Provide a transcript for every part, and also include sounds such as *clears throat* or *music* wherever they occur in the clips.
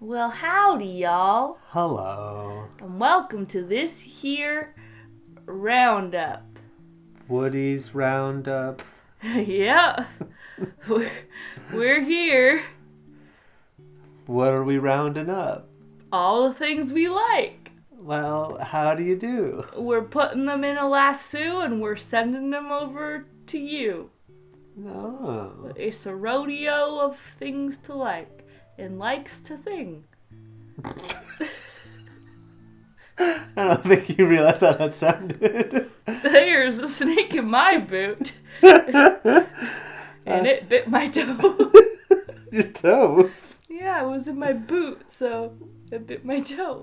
Well, howdy, y'all, Hello. and welcome to this here roundup. Woody's Roundup. *laughs* yeah, *laughs* we're, we're here. What are we rounding up? All the things we like. Well, how do you do? We're putting them in a lasso and we're sending them over to you. No. It's a rodeo of things to like and likes to thing. *laughs* I don't think you realize how that sounded. *laughs* There's a snake in my boot, *laughs* and it bit my toe. Your toe. yeah, it was in my boot, so it bit my toe.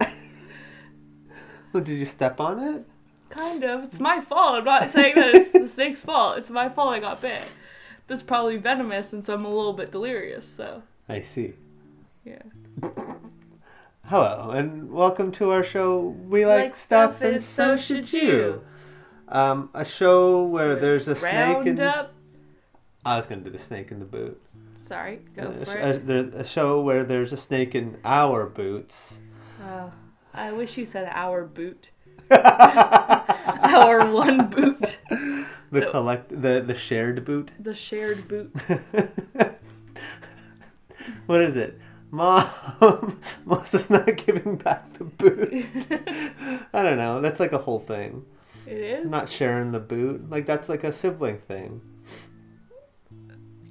Well, did you step on it? Kind of. It's my fault. I'm not saying that it's the snake's fault. It's my fault I got bit. But it's probably venomous, and so I'm a little bit delirious, so I see. Yeah. Hello, and welcome to our show. We like, stuff, and so should you. Um, a show where there's a snake in. Roundup. I was gonna do the snake in the boot. Sorry, go a, for a- it. there's a show where there's a snake in our boots. Oh, I wish you said our boot. *laughs* our one boot. The collect the the shared boot. The shared boot. *laughs* what is it? Mom, *laughs* Melissa's not giving back the boot. *laughs* I don't know. That's like a whole thing. It is? Not sharing the boot. Like that's like a sibling thing.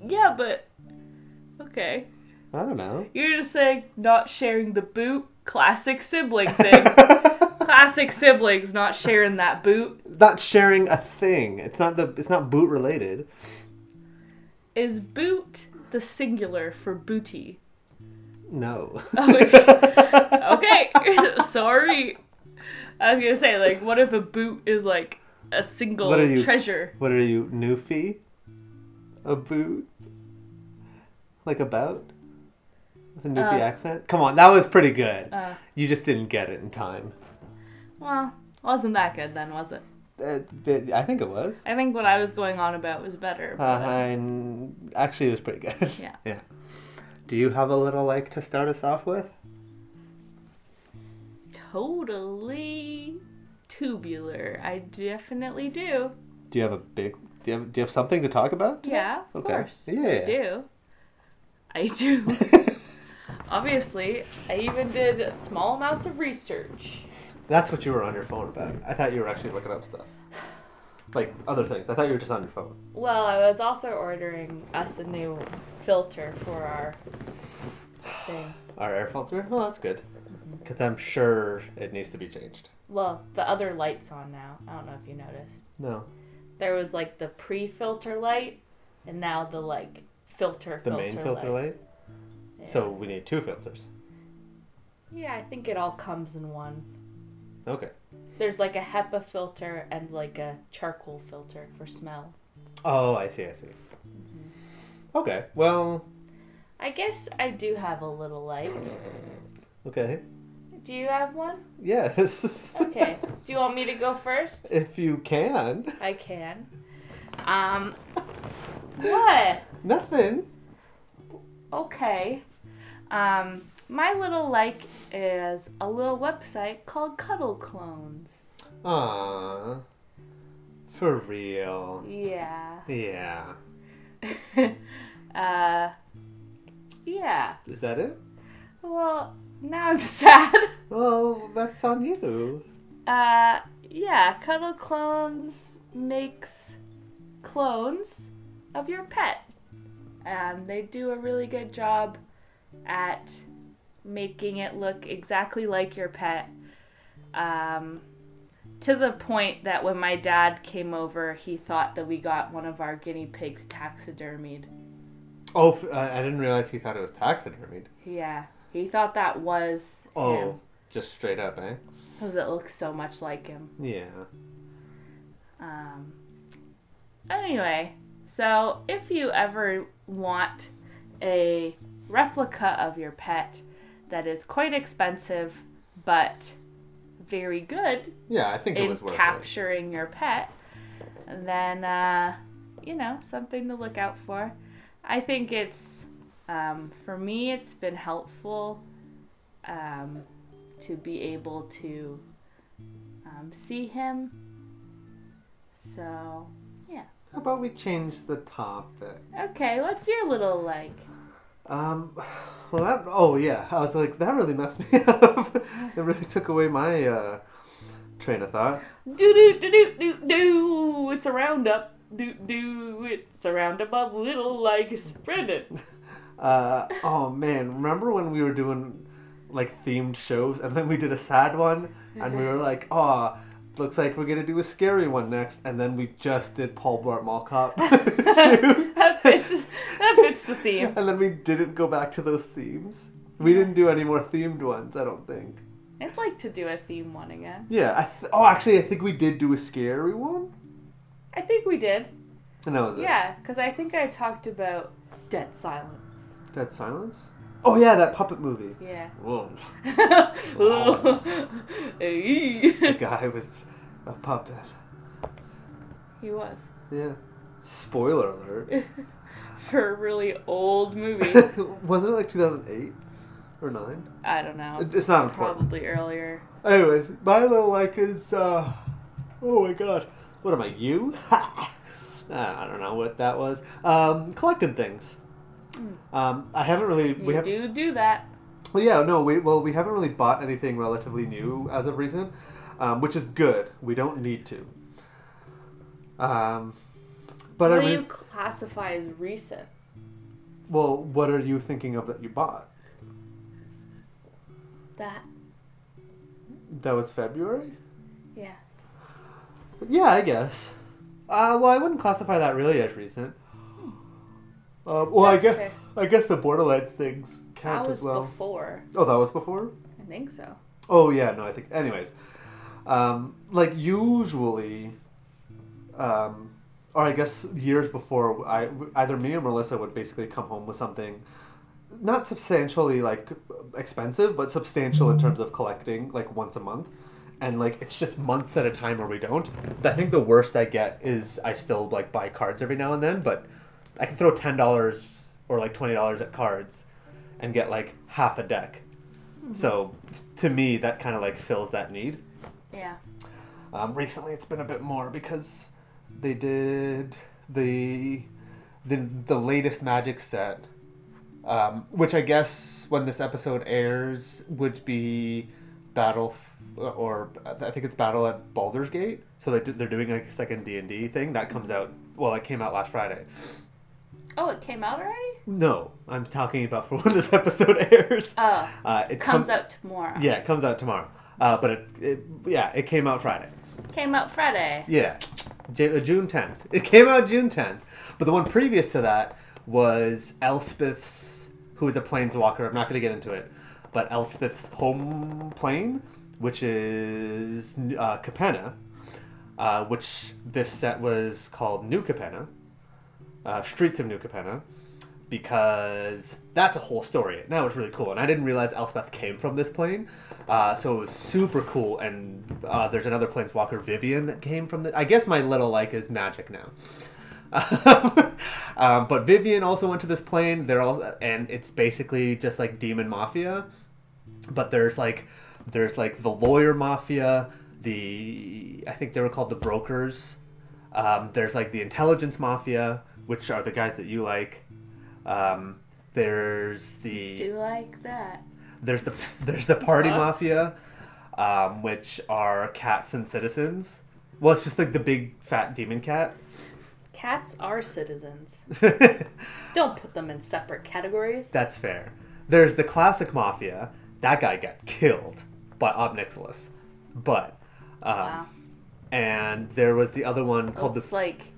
Yeah, but. Okay. I don't know. You're just saying not sharing the boot. Classic sibling thing. *laughs* Classic siblings not sharing that boot. Not sharing a thing. It's not the. It's not boot related. Is boot the singular for booty? No. *laughs* okay. *laughs* Sorry. I was gonna say, like, what if a boot is like a single What are you- treasure? what are you, Newfie? A boot? Like a about? With a Newfie Uh, accent? Come on, that was pretty good. Uh, You just didn't get it in time. well, wasn't that good then, was it? Uh, I think it was. I think what I was going on about was better. Uh, but- and actually, it was pretty good. Yeah. *laughs* yeah. Do you have a little like to start us off with? totally tubular. I definitely do. Do you have a big? Do you have, do you have something to talk about? today? Yeah, of Okay. course. Yeah. I do. I do. *laughs* Obviously, I even did small amounts of research. That's what you were on your phone about. I thought you were actually looking up stuff, like other things. I thought you were just on your phone. Well, I was also ordering us a new filter for our thing. Our air filter. Well, that's good. Mm-hmm. Because I'm sure it needs to be changed. Well, the other light's on now. I don't know if you noticed. No. There was like the pre-filter light, and now the like filter The filter main filter light. Yeah. So we need two filters. yeah, I think it all comes in one. Okay. There's like a HEPA filter and like a charcoal filter for smell. Oh, I see. I see. Okay. Well. I guess I do have a little light. Okay. Do you have one? Yes. *laughs* Okay. do you want me to go first? if you can. I can. Um. What? Nothing. Okay. Um. My little like is a little website called Cuddle Clones. Aw. For real. Yeah. Yeah. *laughs* uh. Yeah. Is that it? Well, now I'm *laughs* sad. Well, that's on you. Uh, yeah, Cuddle Clones makes clones of your pet. And they do a really good job at making it look exactly like your pet. Um, to the point that when my dad came over, he thought that we got one of our guinea pigs taxidermied. Oh, uh, I didn't realize he thought it was taxidermied. Yeah, he thought that was Oh, him. just straight up, eh? Because it looks so much like him. Yeah. Um, anyway, so if you ever want a replica of your pet that is quite expensive but very good Yeah, I think it in was worth capturing your pet, then, uh, you know, something to look out for. I think it's, um, for me, it's been helpful um, to be able to um, see him. So, yeah. How about we change the topic? Okay, what's your little like? Um, *sighs* well, that, oh yeah, I was like, that really messed me *laughs* up. it really took away my uh, train of thought. Do do do do do do. It's a roundup. Do do. It's a roundup of little like Brendan. *laughs* Uh, oh man, remember when we were doing like themed shows and then we did a sad one and we were like, oh, looks like we're gonna do a scary one next, and then we just did Paul Blart Mall Cop. *laughs* that *laughs* fits. That fits the theme. And then we didn't go back to those themes. We didn't do any more themed ones. I don't think. I'd like to do a theme one again. Yeah. I th- oh, actually, I think we did do a scary one. I think we did. And that was it. Yeah, because I think I talked about Dead Silence. Dead Silence. Oh yeah, that puppet movie. Yeah. Whoa. *laughs* *laughs* Hey. The guy was a puppet. he was. Yeah. Spoiler alert. *laughs* For a really old movie. Wasn't it like 2008 or 9? I don't know. It- it's not important. Probably earlier. Anyways, my little like is uh oh my god. What am I, you? I don't know what that was. Um collecting things. Um I haven't really we have do do that. well yeah, no, we well we haven't really bought anything relatively new as of recent. Um, which is good. We don't need to. Um but what I do mean, you classify as recent? well, what are you thinking of that you bought? That. That was February? Yeah. Yeah, I guess. Uh, well, I wouldn't classify that really as recent. Uh, well, I guess fair. I guess the Borderlands things That count was as well. before. Oh, that was before. I think so. Oh yeah, no, I think. Anyways, um, like usually, um, or I guess years before, I either me or Melissa would basically come home with something, not substantially like expensive, but substantial in terms of collecting, like once a month. And like it's just months at a time where we don't. I think the worst I get is I still like buy cards every now and then, but I can throw ten dollars or like twenty dollars at cards, and get like half a deck. So to me, that kind of like fills that need. Yeah. Um, recently, it's been a bit more because they did the the the latest Magic set, um, which I guess when this episode airs would be Battle f- or I think it's Battle at Baldur's Gate. So they do, they're doing like a second D and D thing that comes out. Well, it came out last Friday. Oh, it came out already? No, I'm talking about for *laughs* when this episode airs. Oh. Uh, it comes com- out tomorrow. Yeah, it comes out tomorrow. Uh, but it, it, yeah, it came out Friday. Came out Friday. Yeah, J- uh, June 10th. It came out June 10th. But the one previous to that was Elspeth's, who is a planeswalker. I'm not going to get into it. But Elspeth's home plane, which is uh, Capenna, uh, which this set was called New Capenna, uh, Streets of New Capenna, because that's a whole story. Now it's really cool. And I didn't realize Elspeth came from this plane. Uh, so it was super cool. And uh, there's another planeswalker, Vivien, that came from the. I guess my little like is magic now. *laughs* um, but Vivien also went to this plane. They're all, and it's basically just like demon mafia. But there's like, there's like the lawyer mafia. The I think they were called the brokers. Um, there's like the intelligence mafia, which are the guys that you like. Um, there's the Do like that. there's the there's the party mafia, um, which are cats and citizens. Well, it's just like the big fat demon cat. Cats are citizens. *laughs* Don't put them in separate categories. That's fair. There's the classic mafia. That guy got killed by Ob Nixilis. But, um, Wow. and there was the other one called the. like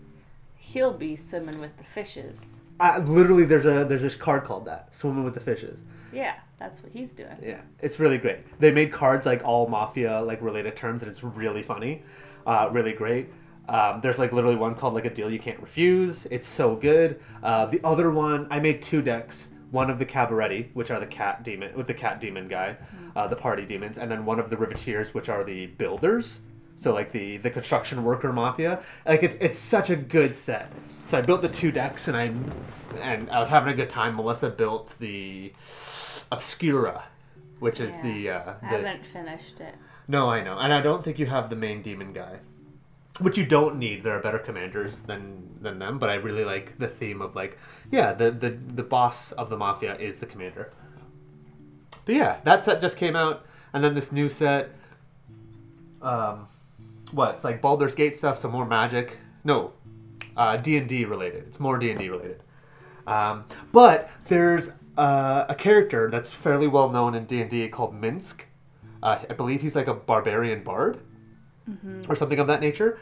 he'll be swimming with the fishes. Uh, literally, there's a there's this card called that Swimming with the Fishes. Yeah, that's what he's doing. Yeah, it's really great. They made cards like all mafia like related terms, and it's really funny, uh, really great. Um, there's like literally one called like a deal you can't refuse. It's so good. Uh, the other one, I made two decks. One of the Cabaretti, which are the cat demon with the cat demon guy, uh, the party demons, and then one of the Riveteers, which are the builders. So like the the construction worker mafia. Like it's it's such a good set. So I built the two decks, and I and I was having a good time. Melissa built the Obscura which is Yeah. the uh, I haven't finished it. No, I know, and I don't think you have the main demon guy, which you don't need. There are better commanders than than them, but I really like the theme of like, yeah, the the the boss of the mafia is the commander. But yeah, that set just came out, and then this new set. Um, what? It's like Baldur's Gate stuff, some more magic. No, uh, D and D related. It's more D and D related. Um, but there's uh, a character that's fairly well known in D and D called Minsc. Uh, I believe he's like a barbarian bard or something of that nature.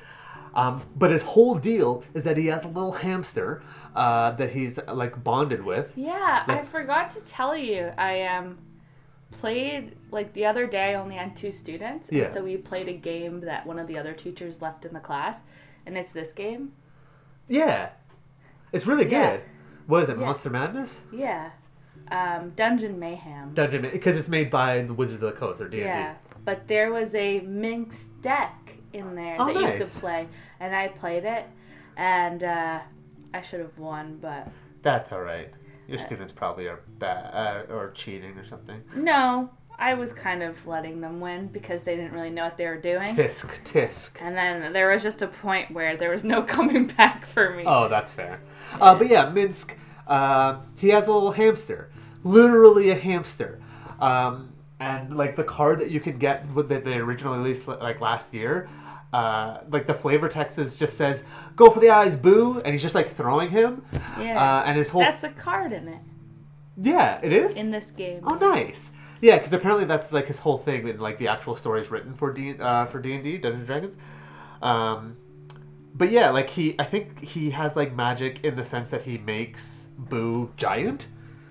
Um, but his whole deal is that he has a little hamster uh, that he's like bonded with. Yeah, I forgot to tell you. I um played like the other day. I only had two students, and so we played a game that one of the other teachers left in the class, and it's this game. Yeah, it's really Yeah. good. What is it? Yeah. Monster Madness? Yeah, um, Dungeon Mayhem. Dungeon because it's made by the Wizards of the Coast or D and Yeah, but there was a Minsc deck in there Oh, that you could play, and I played it, and uh, I should have won, but That's all right. Your students probably are bad uh, or cheating or something. no, I was kind of letting them win because they didn't really know what they were doing. Tisk tisk. And then there was just a point where there was no *laughs* coming back for me. Oh, that's fair. Uh, but yeah, Minsc. Uh, he has a little hamster, literally a hamster. Um, and like the card that you can get with that they originally released like last year, uh, like the flavor text is just says "Go for the eyes, boo," and he's just like throwing him. Yeah. Uh, and his whole That's a card in it yeah, it is. in this game. Oh, nice. Yeah, because apparently that's like his whole thing, and like the actual stories written for D uh, for D and D Dungeons and Dragons. Um, but yeah, like he, I think he has like magic in the sense that he makes Boo giant.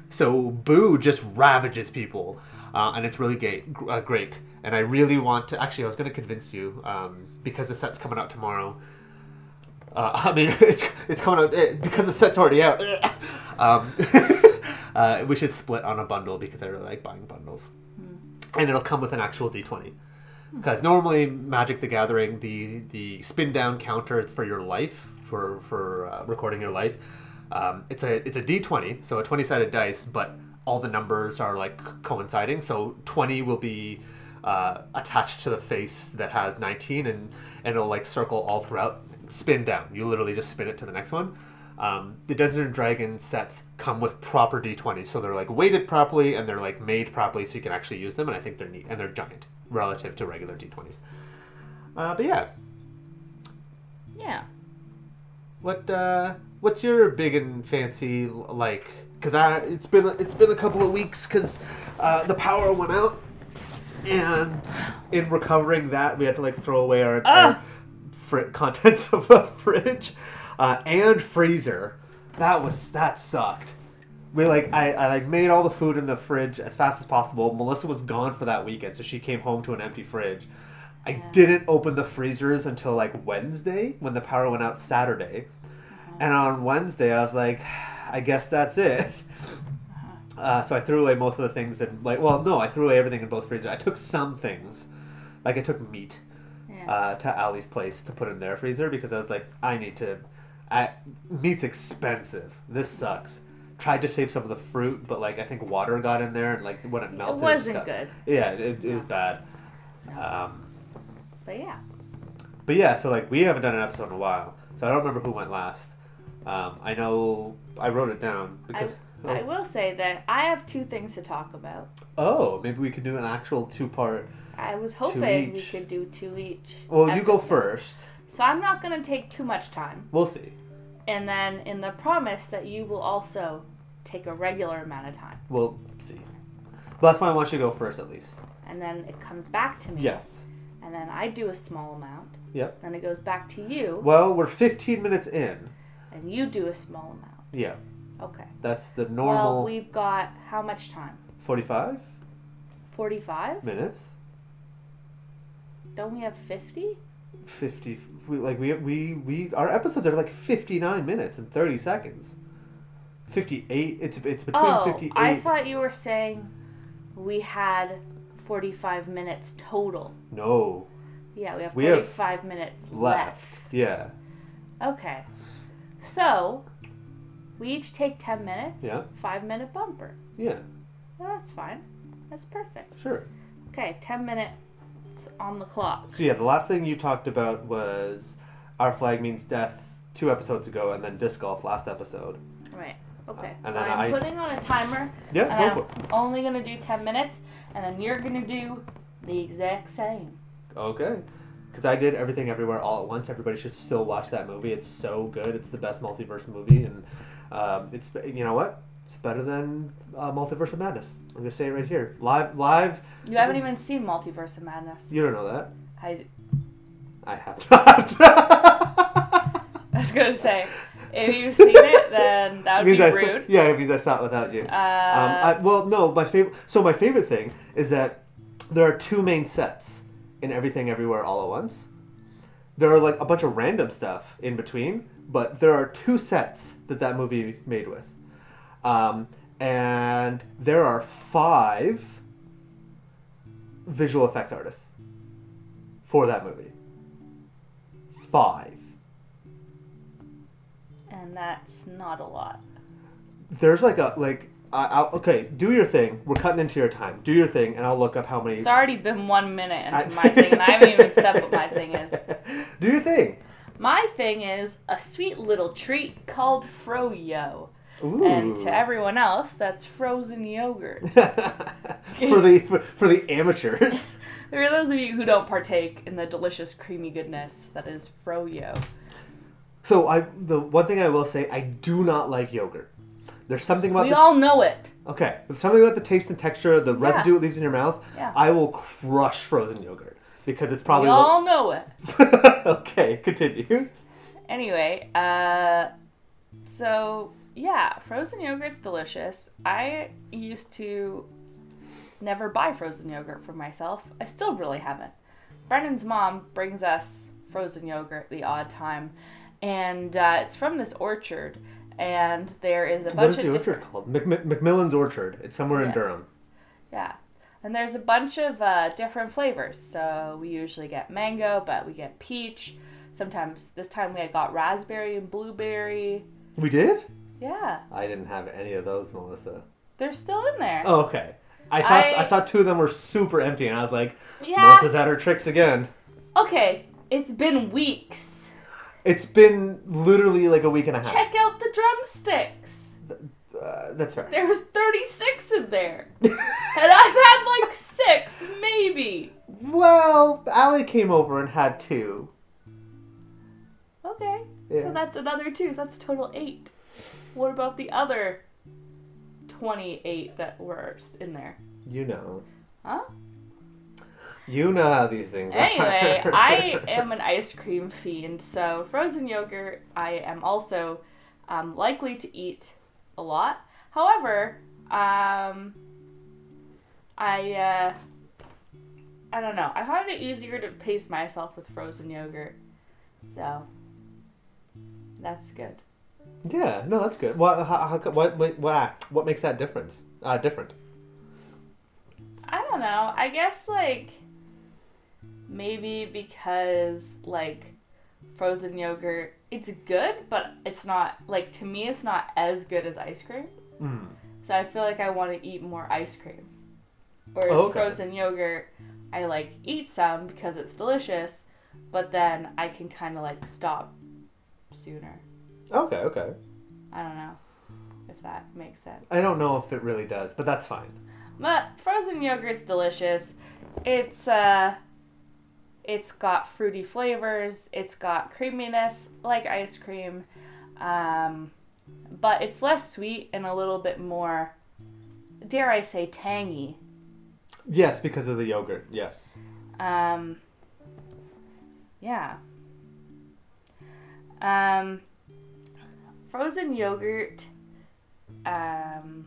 So Boo just ravages people, uh, and it's really uh, great. And I really want to. Actually, I was going to convince you um, because the set's coming out tomorrow. Uh, *laughs* I mean, it's it's coming out eh, because the set's already out. *laughs* um, *laughs* uh, we should split on a bundle because I really like buying bundles, and it'll come with an actual D twenty. Because normally, Magic the Gathering, the the spin down counter for your life for for uh, recording your life. Um, it's a it's a D twenty, so a twenty sided dice, but all the numbers are like coinciding. So twenty will be uh, attached to the face that has nineteen, and and it'll like circle all throughout. Spin down. You literally just spin it to the next one. Um, the Dungeons and Dragons sets come with proper D20s, so they're like weighted properly and they're like made properly, so you can actually use them. And I think they're neat and they're giant relative to regular D20s. Uh, but yeah, Yeah. what uh, what's your big and fancy like? Because I it's been it's been a couple of weeks because uh, the power went out, and in recovering that we had to like throw away our entire Ah! fri- *laughs* contents of the fridge uh, and freezer. That was that sucked. We like I, I like made all the food in the fridge as fast as possible. Melissa was gone for that weekend, so she came home to an empty fridge. I Yeah. didn't open the freezers until like Wednesday when the power went out Saturday. And on Wednesday, I was like, I guess that's it. Uh, so I threw away most of the things and like, well, no, I threw away everything in both freezers. I took some things, like I took meat Yeah. uh, to Ali's place to put in their freezer because I was like, I need to. I, meat's expensive. This sucks. Tried to save some of the fruit, but like I think water got in there and like when it melted, it wasn't got- good. Yeah, it, it was bad. No. Um, But yeah. but yeah, so like we haven't done an episode in a while, so I don't remember who went last. Um, I know I wrote it down because. I Oh. will say that I have two things to talk about. Oh, maybe we could do an actual two-part. I was hoping we could do two each. Well, you go first. So I'm not going to take too much time. We'll see. And then in the promise that you will also take a regular amount of time. We'll see. But that's why I want you to go first, at least. And then it comes back to me. Yes. And then I do a small amount. Yep. Then it goes back to you. Well, we're 15 minutes in. And you do a small amount. Yeah, Okay. that's the normal. Well, we've got how much time? 45 45? minutes. Don't we have 50? 50. We, like we we we our episodes are like 59 minutes and 30 seconds. 58. It's it's between oh, 58. I thought you were saying we had 45 minutes total. no Yeah, we have We have 45 minutes left. Yeah. Okay. So, we each take 10 minutes. Yeah. 5 minute bumper. Yeah. Well, that's fine. That's perfect. Sure. Okay, 10 minutes on the clock. So yeah, the last thing you talked about was Our Flag Means Death two episodes ago, and then disc golf last episode. Right. Uh, okay. and then I'm I- putting on a timer. Yeah, go I'm for it. only gonna do 10 minutes, and then you're gonna do the exact same. Okay. Because I did everything everywhere all at once. Everybody should still watch that movie. It's so good. It's the best multiverse movie, and um, it's you know what? It's better than uh, Multiverse of Madness. I'm gonna say it right here, live, live. You haven't even seen Multiverse of Madness. You don't know that. I, I have not. *laughs* I was gonna say, if you've seen it, then that would be I saw- rude. yeah, it means I saw it without you. Uh, Um, I, well, no, my favorite. So my favorite thing is that there are two main sets in Everything Everywhere All at Once. There are like a bunch of random stuff in between, but there are two sets that that movie made with, um, and there are five visual effects artists for that movie. Five. and that's not a lot. There's like a like. I, okay, do your thing. We're cutting into your time. Do your thing, and I'll look up how many. It's already been one minute into I- my thing, and I haven't even said what my thing is. *laughs* Do your thing. My thing is a sweet little treat called Froyo. Ooh. And to everyone else, that's frozen yogurt. *laughs* for the for, for the amateurs. *laughs* For those of you who don't partake in the delicious creamy goodness that is Froyo. So I the one thing I will say I do not like yogurt. There's something about We the all know it. okay. There's something about the taste and texture, the Yeah. residue it leaves in your mouth. Yeah. I will crush frozen yogurt because it's probably we all know it. *laughs* okay. Continue. Anyway, uh, so yeah, frozen yogurt's delicious. I used to never buy frozen yogurt for myself. I still really haven't. Brendan's mom brings us frozen yogurt the odd time, and uh, it's from this orchard. And there is a bunch of. What is the different orchard called? Mc, Mc- Macmillan's Orchard. It's somewhere in Durham. Yeah. And there's a bunch of uh, different flavors. So we usually get mango, but we get peach. Sometimes this time we had got raspberry and blueberry. We did. Yeah, I didn't have any of those, Melissa. they're still in there. Oh, okay. I saw I, I- saw two of them were super empty, and I was like, yeah. Melissa's at her tricks again. Okay, it's been weeks. It's been literally like a week and a half. Check out the drumsticks. Uh, that's right. There was 36 in there. *laughs* and I've had like six, maybe. well, Allie came over and had two. Okay. Yeah. So that's another two. So that's total eight. What about the other 28 that were in there? You know. Huh? You know how these things are. Anyway, are. *laughs* I am an ice cream fiend, so frozen yogurt I am also um, likely to eat a lot. However, um, I uh, I don't know. I find it easier to pace myself with frozen yogurt, so that's good. Yeah, no, that's good. What? How, how, what? What? What? What makes that difference? Uh, different. I don't know. I guess like maybe because like frozen yogurt, it's good, but it's not like to me it's not as good as ice cream. Mm. So I feel like I want to eat more ice cream. Whereas Oh, okay. frozen yogurt, I like eat some because it's delicious, but then I can kind of like stop sooner. Okay. Okay. I don't know if that makes sense. I don't know if it really does, but that's fine. But frozen yogurt's delicious. It's uh it's got fruity flavors, it's got creaminess like ice cream. Um but it's less sweet and a little bit more dare I say tangy. Yes, because of the yogurt. Yes. Um yeah. Um frozen yogurt um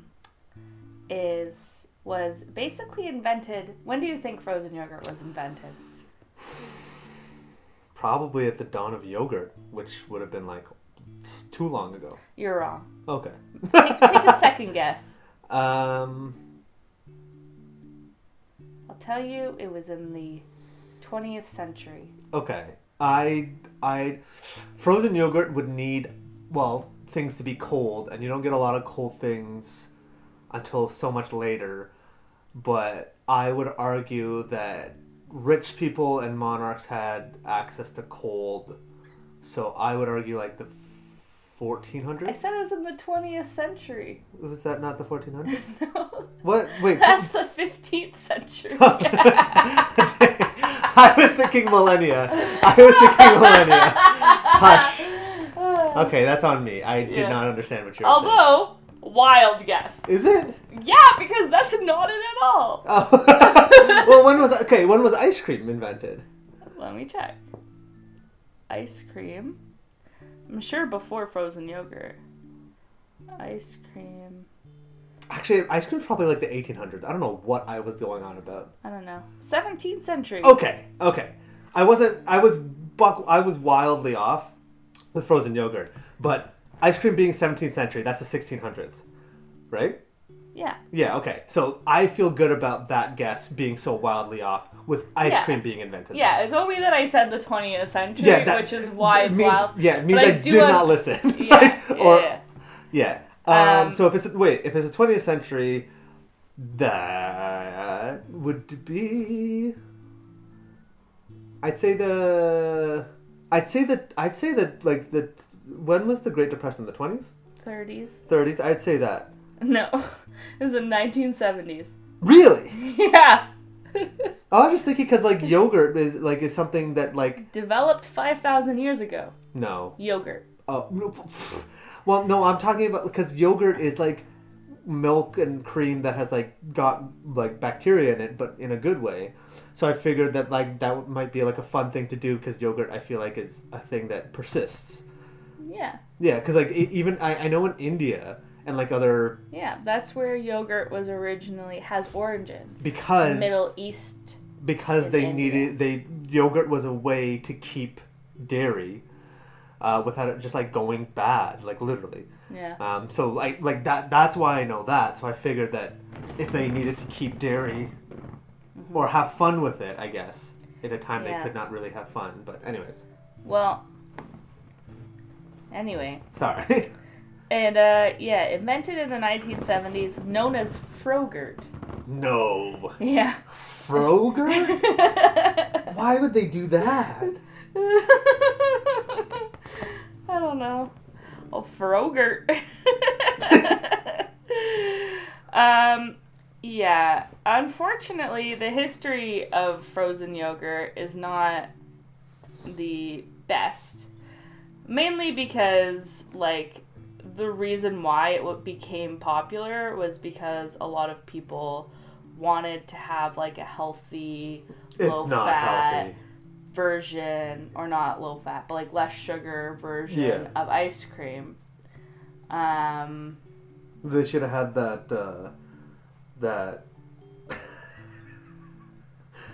is was basically invented. When do you think frozen yogurt was invented? Probably at the dawn of yogurt, which would have been like too long ago. You're wrong. Okay. Take, take a second *laughs* guess. Um. I'll tell you, it was in the 20th century. Okay. I I frozen yogurt would need well things to be cold, and you don't get a lot of cold things until so much later. but I would argue that rich people and monarchs had access to cold. So I would argue like the 1400s. I said it was in the 20th century. Was that not the 1400s? *laughs* no. What? Wait. That's the 15th century. *laughs* I was thinking millennia. I was thinking millennia. *laughs* Hush. Okay, that's on me. I did Yeah. not understand what you were saying. Although, wild guess. Is it? Yeah, because that's not it at all. Oh. *laughs* well, when was okay? When was ice cream invented? Let me check. Ice cream. I'm sure before frozen yogurt. Ice cream. Actually, ice cream's probably like the 1800s. I don't know what I was going on about. I don't know. 17th century. Okay, okay. I wasn't. I was buck. I was wildly off with frozen yogurt, but ice cream being 17th century, that's the 1600s, right? Yeah. Yeah. Okay. So I feel good about that guess being so wildly off with ice Yeah. cream being invented. Yeah, it's only that I said the 20th century, Yeah, that- which is why it's means, wild. Yeah, it means But I, I do did not listen. *laughs* Yeah, or yeah. yeah. Um, Um, so if it's wait, if it's a 20th century, that would be. I'd say the. I'd say that. I'd say that like the. When was the Great Depression? The 20s, 30s. 30s. I'd say that. *laughs* No, *laughs* it was the 1970s. Really? *laughs* yeah. I was just thinking because like yogurt is like is something that like Developed 5,000 years ago. no. Yogurt. Oh, no, well, no, I'm talking about because yogurt is like milk and cream that has like got like bacteria in it, but in a good way. So I figured that like that might be like a fun thing to do because yogurt I feel like is a thing that persists. Yeah. Yeah, because like even I, I know in India and like other Yeah, that's where yogurt was originally has origins. because Middle East. because they India. needed they yogurt was a way to keep dairy uh, without it just like going bad, like literally. Yeah. Um, so like like that that's why I know that. So I figured that if they needed to keep dairy or have fun with it, I guess at a time Yeah. they could not really have fun. But anyways, Well. Anyway, sorry. *laughs* and uh, yeah, invented in the 1970s, known as Frogurt. no, Yeah. Froger. *laughs* Why would they do that? *laughs* I don't know. Oh, Frogurt. um, yeah. Unfortunately, the history of frozen yogurt is not the best. Mainly because, like, the reason why it became popular was because a lot of people wanted to have, like, a healthy, It's low fat healthy. version, or not low fat, but like less sugar version Yeah. of ice cream. Um, They should have had that. Uh, that. *laughs*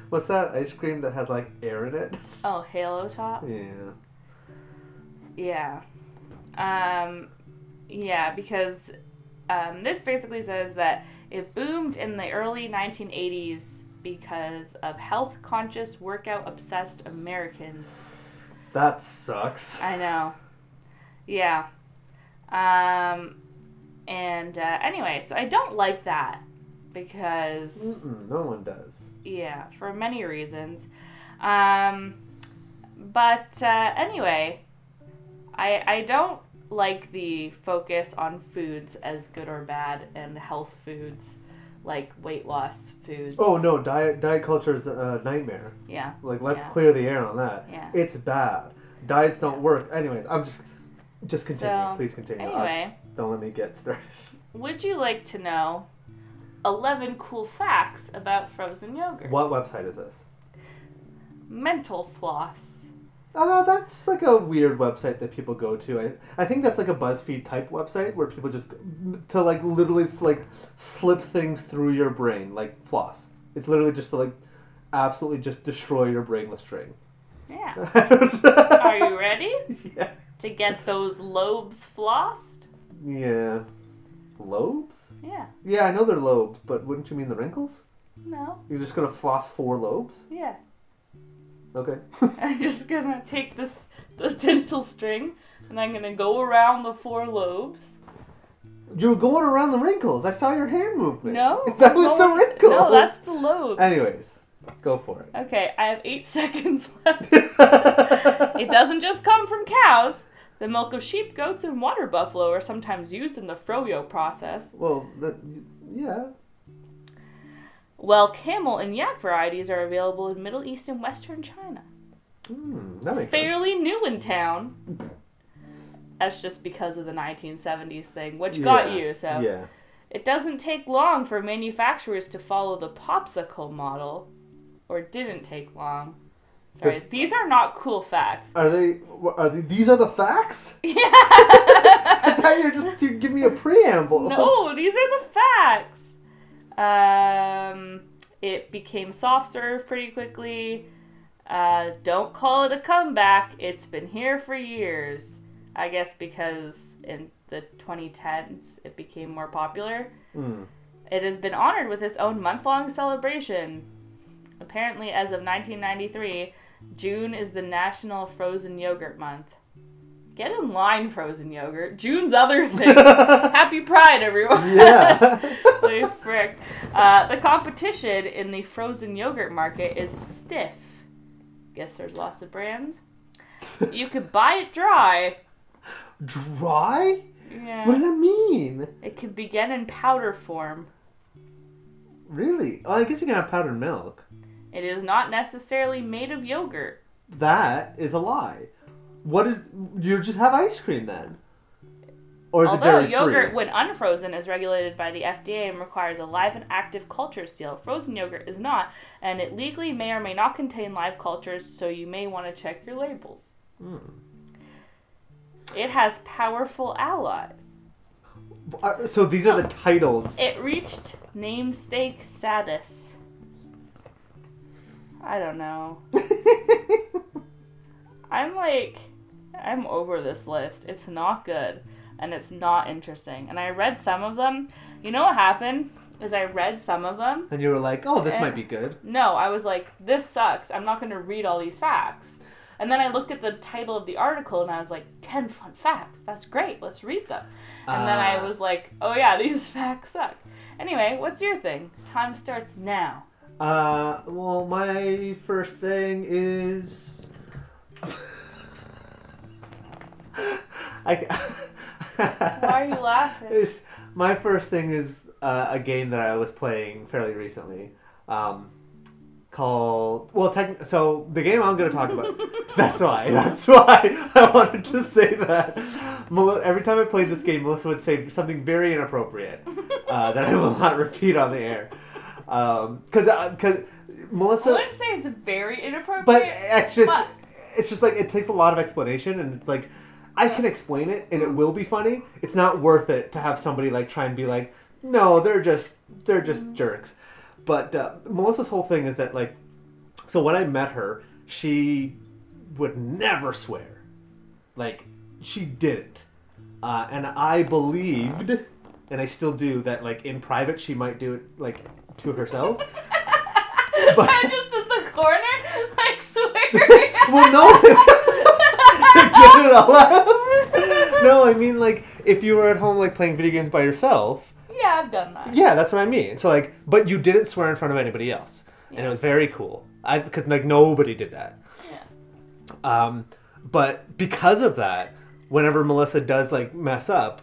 What's that ice cream that has like air in it? oh, Halo Top? Yeah. Yeah. Um, yeah, because um, this basically says that it boomed in the early 1980s because of health conscious, workout obsessed Americans. That sucks. I know. Yeah. Um, and uh, anyway, so I don't like that because. Mm-mm, no one does. Yeah, for many reasons. Um, but uh, anyway, I I don't like the focus on foods as good or bad and health foods like weight loss foods. Oh no, diet diet culture is a nightmare. Yeah. Like let's Yeah. clear the air on that. Yeah. It's bad. Diets don't work. Anyways, I'm just just continue. So, Please continue. I- Anyway, don't let me get started. would you like to know 11 cool facts about frozen yogurt? What website is this? Mental floss. Uh, that's like a weird website that people go to. I, I think that's like a BuzzFeed type website where people just to like literally like slip things through your brain like floss. It's literally just to like absolutely just destroy your brain with string. Yeah. *laughs* Are Are you ready *laughs* Yeah. to get those lobes flossed? Yeah. Lobes? Yeah. Yeah, I know they're lobes, but wouldn't you mean the wrinkles? No. You're just gonna floss four lobes? Yeah. Okay. *laughs* I'm just gonna take this the *laughs* dental string and I'm gonna go around the four lobes You were going around the wrinkles. I saw your hand movement. No, *laughs* that was the no, wrinkle. No, that's the lobes. Anyways, go for it. Okay, I have eight seconds left. It doesn't just come from cows. The milk of sheep, goats, and water buffalo are sometimes used in the froyo process. well, that, yeah. While camel and yak varieties are available in Middle East and Western China. Hmm, that It's fairly new in town. That's just because of the 1970s thing, which sense. got you. So Yeah. it doesn't take long for manufacturers to follow the popsicle model, or didn't take long. Sorry, There's- these are not cool facts. Are they? Are they, these are the facts? Yeah. *laughs* *laughs* I thought you were just to give me a preamble. No, these are the facts. Um, it became soft serve pretty quickly. Uh, don't call it a comeback. It's been here for years. I guess because in the 2010s it became more popular. Hmm. It has been honored with its own month long celebration. Apparently, as of 1993, June is the National Frozen Yogurt Month. Get in line, frozen yogurt. June's other *laughs* thing. Happy Pride, everyone. Yeah. *laughs* Holy frick. Uh, the competition in the frozen yogurt market is stiff. Guess there's lots of brands. You could buy it dry. Dry? Yeah. What does that mean? It could begin in powder form. Really? Oh, I guess you can have powdered milk. It is not necessarily made of yogurt. That is a lie. What is? You just have ice cream then? Or is Although it dairy yogurt, free? when unfrozen, is regulated by the FDA and requires a live and active culture seal, frozen yogurt is not, and it legally may or may not contain live cultures, so you may want to check your labels. Hmm. It has powerful allies. Uh, So these are the titles. It reached namesake status. I don't know. *laughs* I'm like, I'm over this list. It's not good and it's not interesting. And I read some of them. You know what happened? Is I read some of them. and you were like, "Oh, this might be good." No, I was like, this sucks. I'm not going to read all these facts. And then I looked at the title of the article and I was like, 10 fun facts. That's great. Let's read them. And then I Ah. was like, oh yeah, *laughs* these facts suck. Anyway, what's your thing? Time starts now. Uh, well, my first thing is. *laughs* I. *laughs* Why are you laughing? Is my first thing is uh, a game that I was playing fairly recently, um, called well, tech, so the game I'm going to talk about. *laughs* that's why. That's why I wanted to say that. Every time I played this game, Melissa would say something very inappropriate *laughs* uh, that I will not repeat on the air, because because Melissa. I wouldn't say it's very inappropriate. But it's just but- it's just like it takes a lot of explanation and it's like I can explain it and it will be funny. It's not worth it to have somebody like try and be like, no, they're just they're just jerks. But uh, Melissa's whole thing is that like, so when I met her, she would never swear, like she didn't, uh, and I believed, and I still do that like in private she might do it like to herself. *laughs* But- I'm just in the corner, like swearing. *laughs* well, no. *laughs* *laughs* Get it all out. *laughs* no, I mean like if you were at home like playing video games by yourself. Yeah, I've done that. Yeah, that's what I mean. So like, but you didn't swear in front of anybody else, and it was very cool. I because like nobody did that. Yeah. Um, but because of that, whenever Melissa does like mess up,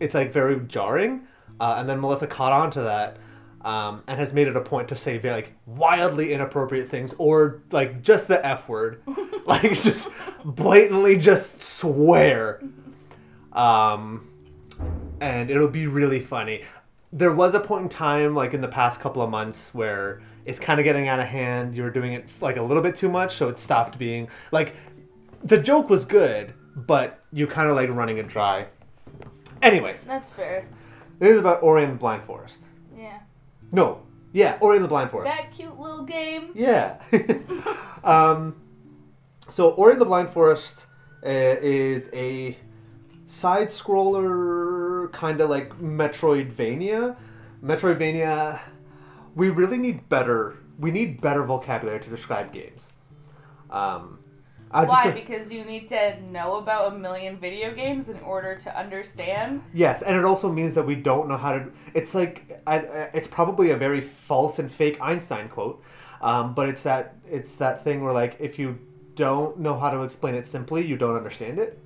it's like very jarring. Uh, and then Melissa caught on to that. Um, and has made it a point to say very, like wildly inappropriate things or like just the f word, *laughs* like just blatantly just swear. Um, and it'll be really funny. There was a point in time, like in the past couple of months, where it's kind of getting out of hand. You were doing it like a little bit too much, so it stopped being like the joke was good, but you kind of like running it dry. Anyways, That's fair. this is about Ori and the Blind Forest. No, yeah, Ori and the Blind Forest. That cute little game. Yeah. *laughs* um, so Ori and the Blind Forest uh, is a side scroller, kind of like Metroidvania. Metroidvania. We really need better. We need better vocabulary to describe games. Um, Just Why? Because you need to know about a million video games in order to understand. Yes, and it also means that we don't know how to. It's like I, I- it's probably a very false and fake Einstein quote, um, but it's that it's that thing where like if you don't know how to explain it simply, you don't understand it.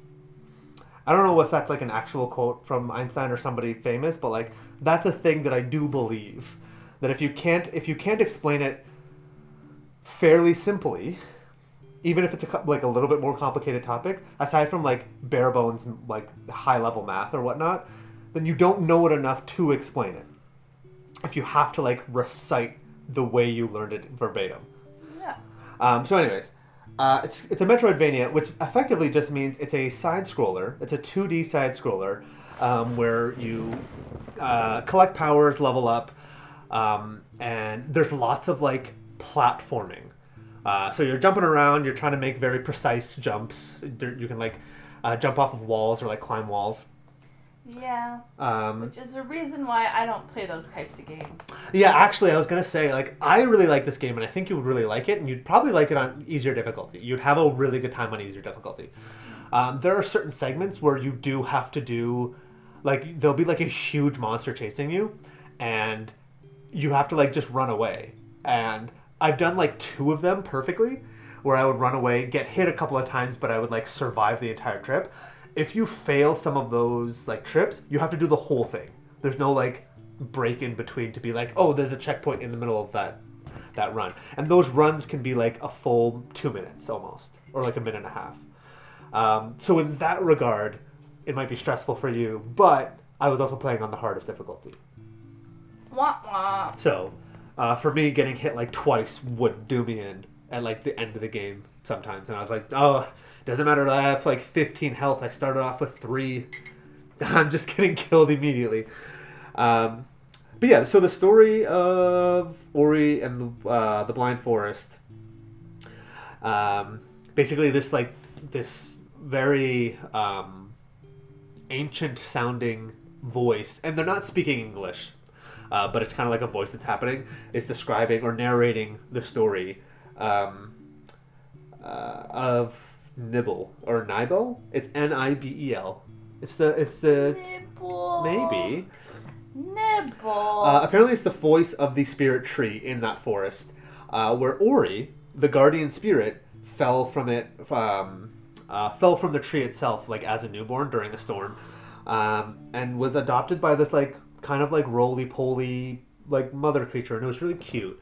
I don't know if that's like an actual quote from Einstein or somebody famous, but like that's a thing that I do believe that if you can't if you can't explain it fairly simply, even if it's a, like a little bit more complicated topic, aside from like bare bones like high level math or whatnot, then you don't know it enough to explain it. If you have to like recite the way you learned it verbatim. Yeah. Um, so, anyways, uh, it's it's a Metroidvania, which effectively just means it's a side scroller. It's a 2D side scroller um, where you uh, collect powers, level up, um, and there's lots of like platforming. Uh, so you're jumping around. You're trying to make very precise jumps. You can like uh, jump off of walls or like climb walls. Yeah. Um, Which is a reason why I don't play those types of games. Yeah, actually, I was gonna say like I really like this game, and I think you would really like it, and you'd probably like it on easier difficulty. You'd have a really good time on easier difficulty. Um, there are certain segments where you do have to do, like there'll be like a huge monster chasing you, and you have to like just run away. And I've done like two of them perfectly, where I would run away, get hit a couple of times, but I would like survive the entire trip. If you fail some of those like trips, you have to do the whole thing. There's no like break in between to be like, oh, there's a checkpoint in the middle of that that run. And those runs can be like a full two minutes almost, or like a minute and a half. Um, so in that regard, it might be stressful for you, but I was also playing on the hardest difficulty. Wah wah. So, uh, for me, getting hit like twice would do me in at like the end of the game sometimes, and I was like, oh, doesn't matter that I have like 15 health. I started off with three. *laughs* I'm just getting *laughs* killed immediately. Um, but yeah, so the story of Ori and the, uh, the Blind Forest. Um, basically, this like this very um, ancient sounding voice, and they're not speaking English, uh, but it's kind of like a voice that's happening. Is describing or narrating the story um, uh, of Nibble or Nibel. It's N I B E L. It's the it's the Nibble. maybe. Nibble. Uh, apparently, it's the voice of the spirit tree in that forest, uh, where Ori, the guardian spirit, fell from it, um, uh, fell from the tree itself, like as a newborn during a storm, um, and was adopted by this like kind of like roly poly like mother creature, and it was really cute.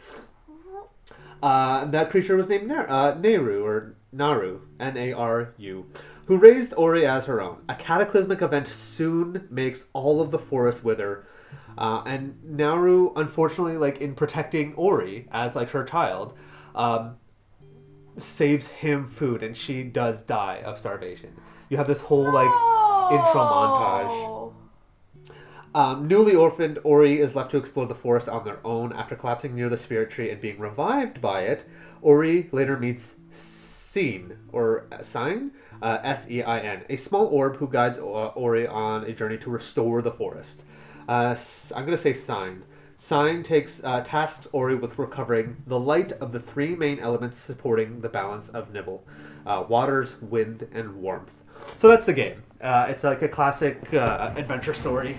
Uh, that creature was named Nar- uh, Neru or Naru, N A R U, who raised Ori as her own. A cataclysmic event soon makes all of the forest wither, uh, and Naru, unfortunately, like in protecting Ori as like her child, um, saves him food, and she does die of starvation. You have this whole like intro montage. Um, newly orphaned, Ori is left to explore the forest on their own after collapsing near the spirit tree and being revived by it. Ori later meets Sein, or Sein, uh, S E I N, a small orb who guides uh, Ori on a journey to restore the forest. Uh, I'm going to say Sein. Sein takes uh, tasks Ori with recovering the light of the three main elements supporting the balance of Nibble: uh, waters, wind, and warmth. So that's the game. Uh, it's like a classic uh, adventure story,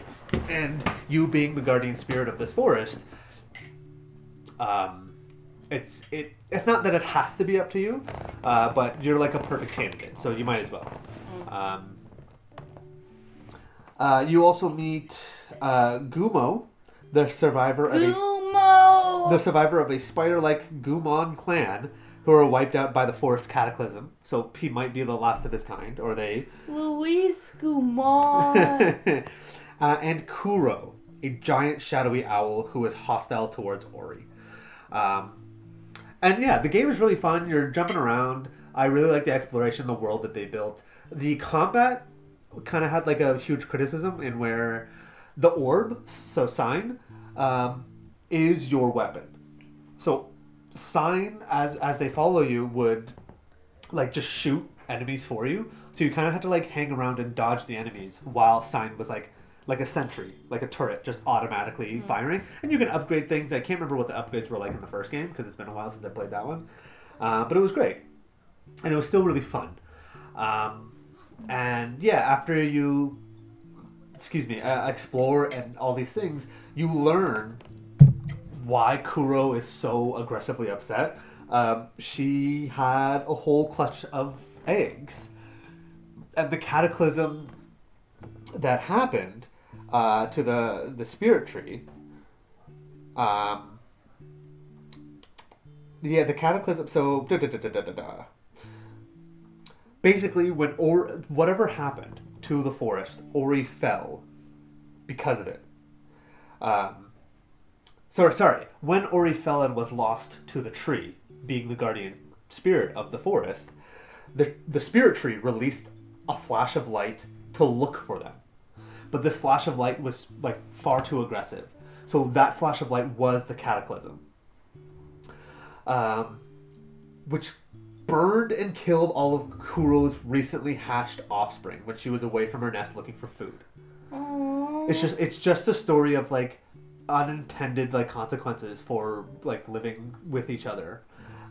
and you being the guardian spirit of this forest, um, it's it. It's not that it has to be up to you, uh, but you're like a perfect candidate, so you might as well. Um, uh, you also meet uh, Gumo, the survivor of a Gumo. the survivor of a spider-like Gumon clan who are wiped out by the forest cataclysm. So he might be the last of his kind, or they. Luis Gumon. *laughs* uh, and Kuro, a giant shadowy owl who is hostile towards Ori. Um, and yeah, the game is really fun. You're jumping around. I really like the exploration, the world that they built. The combat kind of had like a huge criticism in where the orb, so Sein, um, is your weapon. So Sein as as they follow you would like just shoot enemies for you. So you kind of had to like hang around and dodge the enemies while Sein was like like a sentry, like a turret, just automatically firing. And you can upgrade things. I can't remember what the upgrades were like in the first game because it's been a while since I played that one. Uh, but it was great. and it was still really fun. Um, and yeah, after you, excuse me, uh, explore and all these things, you learn why Kuro is so aggressively upset. Um, she had a whole clutch of eggs, and the cataclysm that happened uh, to the the spirit tree. Um, yeah, the cataclysm. So da, da, da, basically, when or whatever happened to the forest, Ori fell because of it. Um, sorry, sorry. When Ori fell and was lost to the tree, being the guardian spirit of the forest, the the spirit tree released a flash of light to look for them. But this flash of light was like far too aggressive. So that flash of light was the cataclysm. Um, which burned and killed all of Kuro's recently hatched offspring when she was away from her nest looking for food. Aww. It's just it's just a story of like unintended like consequences for like living with each other.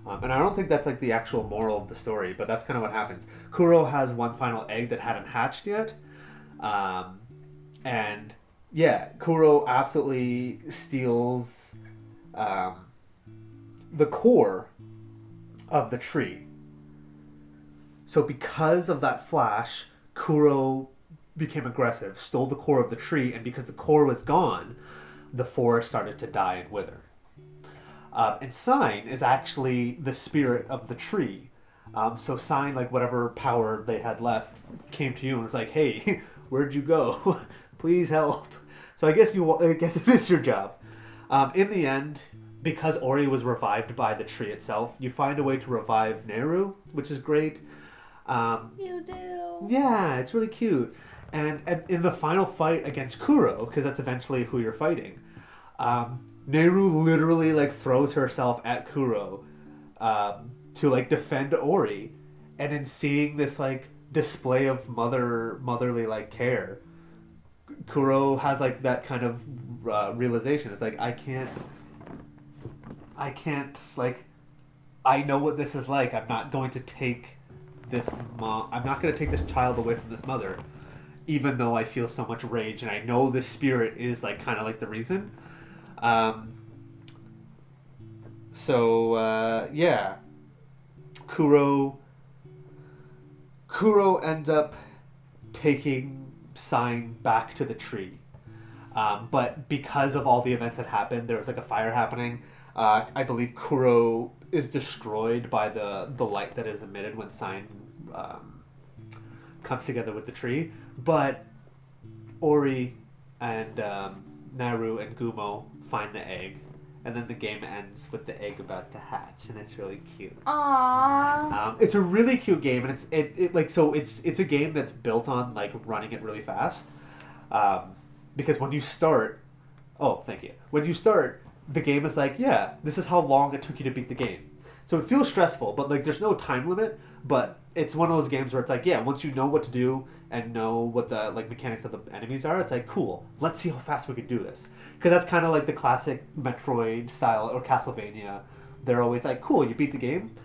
Um, and I don't think that's like the actual moral of the story, but that's kind of what happens. Kuro has one final egg that hadn't hatched yet. Um, and yeah, Kuro absolutely steals um, the core of the tree. So because of that flash, Kuro became aggressive, stole the core of the tree, and because the core was gone, the forest started to die and wither. Um, and Sein is actually the spirit of the tree. Um, so Sein, like whatever power they had left, came to you and was like, "Hey, *laughs* where'd you go? *laughs* Please help." So I guess you, I guess *laughs* it is your job. Um, in the end, because Ori was revived by the tree itself, you find a way to revive Neru, which is great. Um, You do. yeah, it's really cute. And, in the final fight against Kuro, because that's eventually who you're fighting, um, Neru literally like throws herself at Kuro um, to like defend Ori, and in seeing this like display of mother motherly like care, Kuro has like that kind of uh, realization. It's like I can't, I can't like, I know what this is like. I'm not going to take this mom. I'm not going to take this child away from this mother, even though I feel so much rage and I know the spirit is like kind of like the reason. Um, so uh, yeah, Kuro. Kuro ends up taking Sein back to the tree, um, but because of all the events that happened, there was like a fire happening. Uh, I believe Kuro is destroyed by the the light that is emitted when Sein um, comes together with the tree. But Ori and um, Naru and Gumo find the egg, and then the game ends with the egg about to hatch, and it's really cute. Aww. Um, it's a really cute game, and it's it, it like so it's it's a game that's built on like running it really fast, um, because when you start, oh thank you. When you start, the game is like yeah, this is how long it took you to beat the game. So it feels stressful, but like there's no time limit. But it's one of those games where it's like yeah, once you know what to do and know what the like mechanics of the enemies are, it's like cool. Let's see how fast we can do this. Because that's kind of like the classic Metroid style or Castlevania. They're always like cool, you beat the game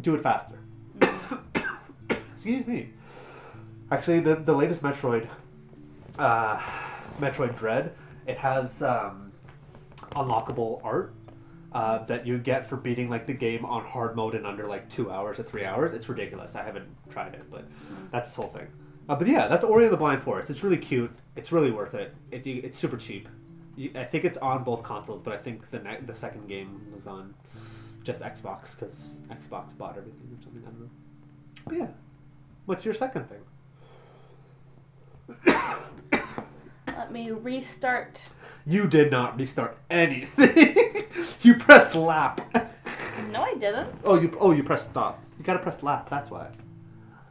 do it faster. *coughs* Excuse me. Actually, the the latest Metroid, uh, Metroid Dread, it has um, unlockable art uh, that you get for beating like the game on hard mode in under like two hours or three hours. It's ridiculous. I haven't tried it, but that's the whole thing. Uh, but yeah, that's Ori and the Blind Forest. It's really cute. It's really worth it. it it's super cheap. You, I think it's on both consoles, but I think the ne- the second game was on just Xbox because Xbox bought everything or something. I don't know. But yeah, what's your second thing? Let me restart. You did not restart anything. *laughs* you pressed lap. No, I didn't. Oh, you oh you pressed stop. You gotta press lap. That's why.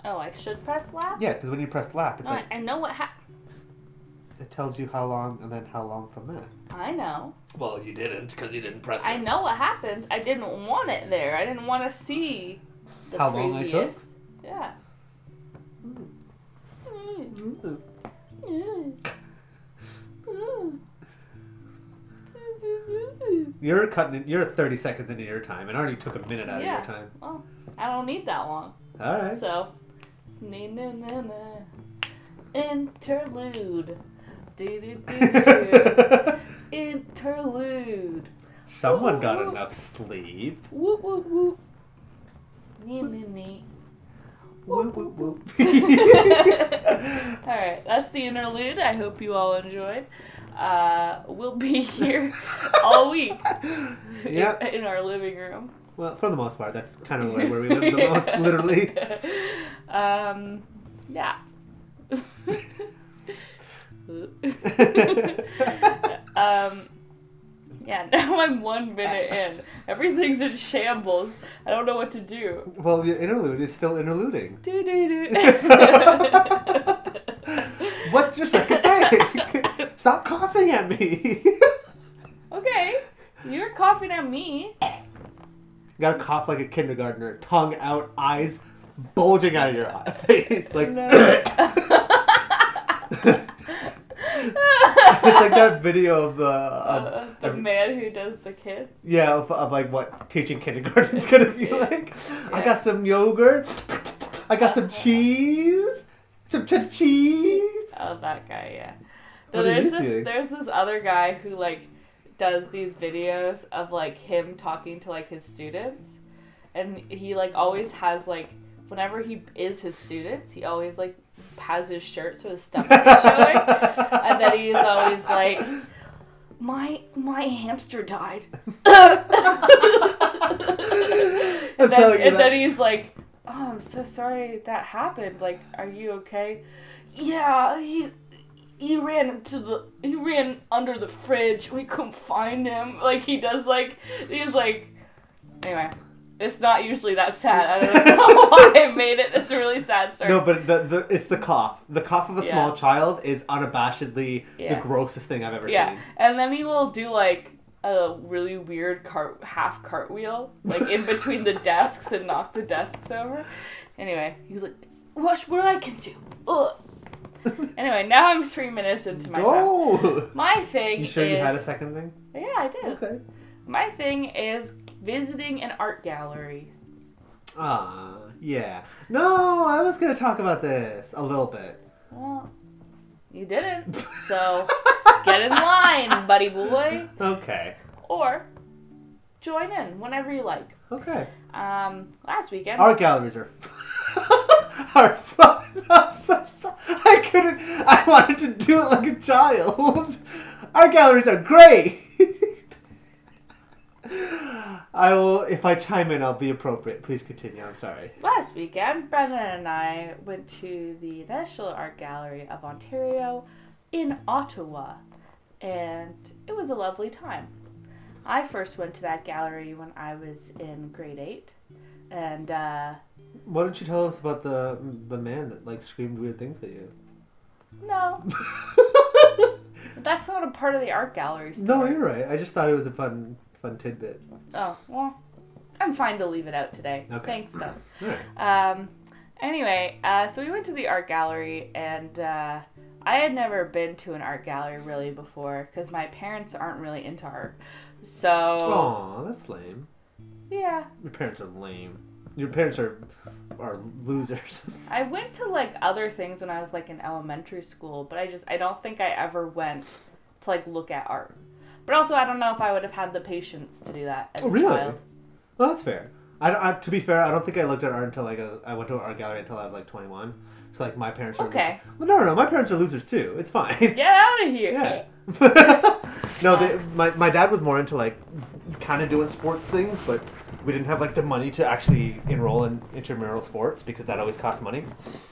Oh, I should press lap? Yeah, because when you press lap, it's No, like I, I know what happened. it tells you how long and then how long from there. I know. Well, you didn't because you didn't press I know what happened. I didn't want it there. I didn't want to see the How long I took? Yeah. Mm. Mm. Mm. You're cutting. You're 30 seconds into your time, and I already took a minute out Yeah. of your time. Well, I don't need that long. All right. So, na na na na. Interlude. Do do do. *laughs* Interlude. Someone got enough sleep. Whoop whoop whoop. Nee nee nee. Whoop, whoop, whoop. Alright, that's the interlude. I hope you all enjoyed. Uh, we'll be *laughs* here all week *laughs* Yep. in, in our living room. Well, for the most part, that's kind of like where we live the *laughs* most, literally. Um, yeah. um, yeah, now I'm one minute in. Everything's in shambles. I don't know what to do. Well, the interlude is still interluding. What's your second thing? Stop coughing at me. *laughs* okay, you're coughing at me. you gotta cough like a kindergartner, tongue out, eyes bulging out of your *laughs* face, like. *laughs* It's like that video of the Uh, the man who does the kid. yeah of, of like what teaching kindergarten is gonna be Yeah. like. I got some yogurt. I got some cheese. Some cheddar cheese. Oh, that guy, yeah. No, there's this doing? there's this other guy who like does these videos of like him talking to like his students, and he like always has like whenever he is his students, he always like has his shirt so his stomach is showing, and then he's always like, my my hamster died. *laughs* *laughs* And then, and then he's like, "Oh, I'm so sorry that happened. Like, are you okay?" Yeah, he he ran into the he ran under the fridge. We couldn't find him. Like he does. Like he's like. Anyway, it's not usually that sad. I don't know *laughs* why I made it. It's a really sad story. No, but the, the it's the cough. The cough of a Yeah. small child is unabashedly Yeah. the grossest thing I've ever Yeah, seen. Yeah, and then he will do like a really weird cart half cartwheel, like in between the *laughs* desks and knock the desks over. Anyway, he's like, "Watch what I can do." Ugh. *laughs* Anyway, now I'm three minutes into my. Go. My thing You sure is you had a second thing? yeah, I did. Okay. My thing is visiting an art gallery. Ah, yeah. No, I was gonna talk about this a little bit. Well, you didn't, so *laughs* get in line, buddy boy, Okay. or join in whenever you like. Okay. Um, last weekend. Art galleries are are *laughs* fun. I couldn't. I wanted to do it like a child. *laughs* Our galleries are great. *laughs* I will. If I chime in, I'll be appropriate. Please continue. I'm sorry. Last weekend, Brendan and I went to the National Art Gallery of Ontario in Ottawa, and it was a lovely time. I first went to that gallery when I was in grade 8, and uh, Why don't you tell us about the the man that like screamed weird things at you? no, *laughs* that's not a part of the art gallery story. no, you're right. I just thought it was a fun fun tidbit. Oh, well, I'm fine to leave it out today. Okay. Thanks, though. Right. Um, anyway, uh, so we went to the art gallery, and uh, I had never been to an art gallery really before because my parents aren't really into art. So Aw, that's lame. yeah, Your parents are lame. Your parents are are losers. *laughs* I went to like other things when I was like in elementary school, but I just I don't think I ever went to like look at art. But also, I don't know if I would have had the patience to do that as Oh, a really? child. Well, that's fair. I, I- to be fair, I don't think I looked at art until like a, I went to an art gallery until I was like 21. So like my parents are Okay. losers. Well, no, no, no. My parents are losers too. It's fine. *laughs* Get out of here! Yeah. *laughs* no, they, my my dad was more into like kind of doing sports things, but we didn't have like the money to actually enroll in intramural sports because that always costs money,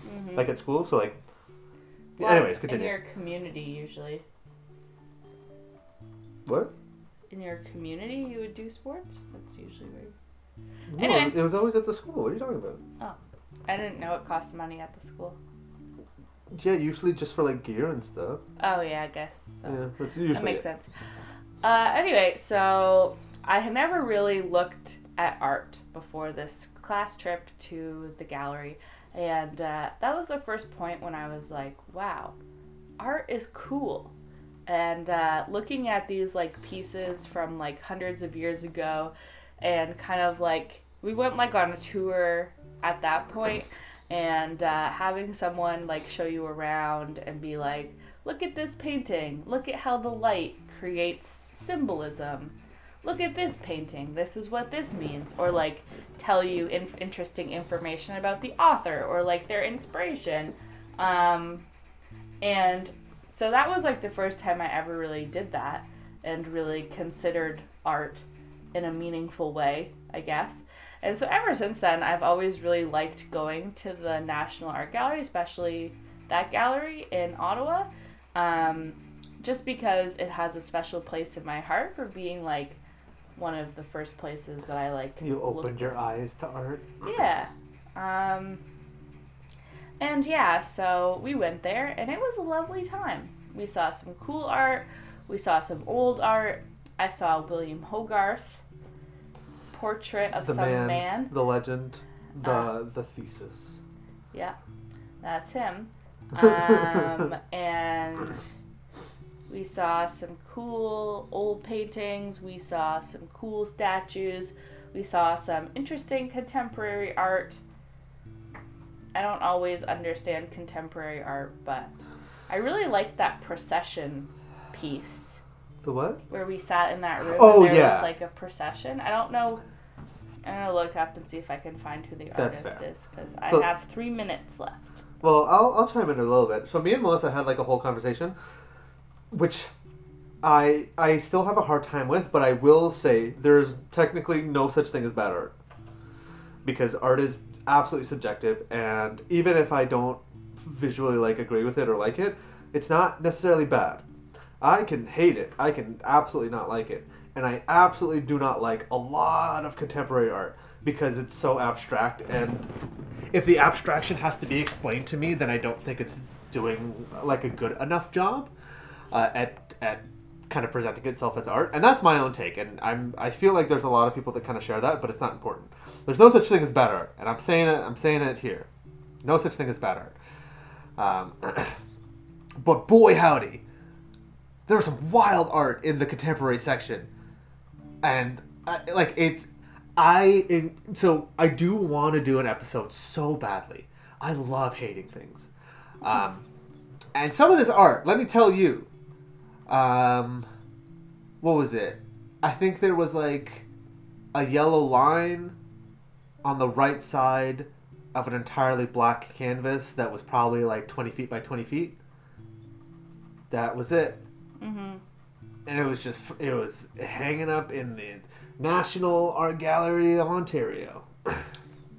Mhm. like at school. So like, Well, anyways, continue. in your community usually. What? In your community, you would do sports. That's usually where. No, Anyway. it was always at the school. What are you talking about? Oh, I didn't know it cost money at the school. Yeah, usually just for like gear and stuff. Oh yeah, I guess. So. Yeah, that's usually that makes it. sense. Uh, anyway, so I had never really looked at art before this class trip to the gallery, and uh, that was the first point when I was like, "Wow, art is cool." And uh, looking at these like pieces from like hundreds of years ago, and kind of like we went like on a tour at that point, and uh, having someone like show you around and be like, look at this painting, look at how the light creates symbolism. Look at this painting. This is what this means, or like tell you in- interesting information about the author or like their inspiration. Um, and so that was like the first time I ever really did that and really considered art in a meaningful way, I guess. And so ever since then, I've always really liked going to the National Art Gallery, especially that gallery in Ottawa, um, just because it has a special place in my heart for being like one of the first places that I like. You opened your eyes to art. yeah. Um, and yeah, so we went there and it was a lovely time. We saw some cool art, we saw some old art. I saw William Hogarth portrait of The some man, man. the legend, the Uh, the thesis. Yeah, that's him. *laughs* Um, and we saw some cool old paintings. We saw some cool statues. We saw some interesting contemporary art. I don't always understand contemporary art, but I really liked that procession piece The what? where we sat in that room. Oh, and there yeah. was like a procession. I don't know. I'm gonna look up and see if I can find who the That's artist fair. is because I So- have three minutes left. Well, I'll, I'll chime in a little bit. So me and Melissa had like a whole conversation, which I I still have a hard time with, but I will say there's technically no such thing as bad art because art is absolutely subjective, and even if I don't visually like agree with it or like it, it's not necessarily bad. I can hate it. I can absolutely not like it. And I absolutely do not like a lot of contemporary art because it's so abstract and if the abstraction has to be explained to me, then I don't think it's doing like a good enough job uh, at at kind of presenting itself as art. And that's my own take. And I'm I feel like there's a lot of people that kind of share that, but it's not important. There's no such thing as bad art, and I'm saying it. I'm saying it here. No such thing as bad art. Um, *clears throat* but boy, howdy, there was some wild art in the contemporary section, and I, like it's I in, so I do want to do an episode so badly. I love hating things, um, and some of this art. Let me tell you, um, what was it? I think there was like a yellow line on the right side of an entirely black canvas that was probably like 20 feet by 20 feet. That was it. Mm-hmm. And it was just, it was hanging up in the National Art Gallery of Ontario. *laughs*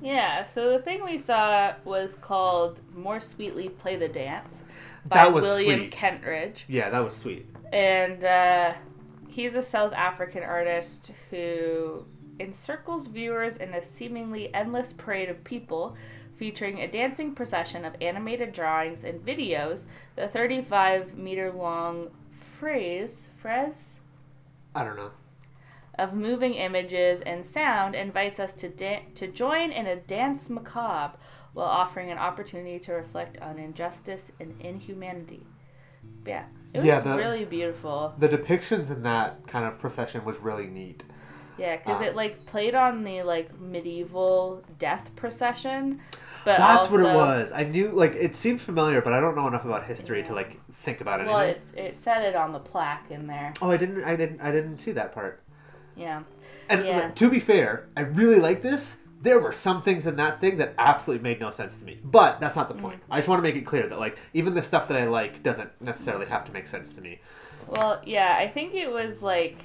Yeah, so the thing we saw was called More Sweetly Play the Dance by That was William sweet. Kentridge. Yeah, that was sweet. And uh, he's a South African artist who encircles viewers in a seemingly endless parade of people featuring a dancing procession of animated drawings and videos. The 35 meter long phrase, phrase? I don't know. of moving images and sound invites us to da- to join in a danse macabre while offering an opportunity to reflect on injustice and inhumanity. Yeah, it was Yeah, the- really beautiful. The depictions in that kind of procession was really neat. Yeah, because Ah. it like played on the like medieval death procession, but That's what it was. I knew, like, it seemed familiar, but I don't know enough about history to like think about anything. Well, it it said it on the plaque in there. oh, I didn't, I didn't, I didn't see that part. Yeah, And Yeah. uh, to be fair, I really like this. There were some things in that thing that absolutely made no sense to me. But that's not the point. I just want to make it clear that like even the stuff that I like doesn't necessarily have to make sense to me. Well, yeah, I think it was like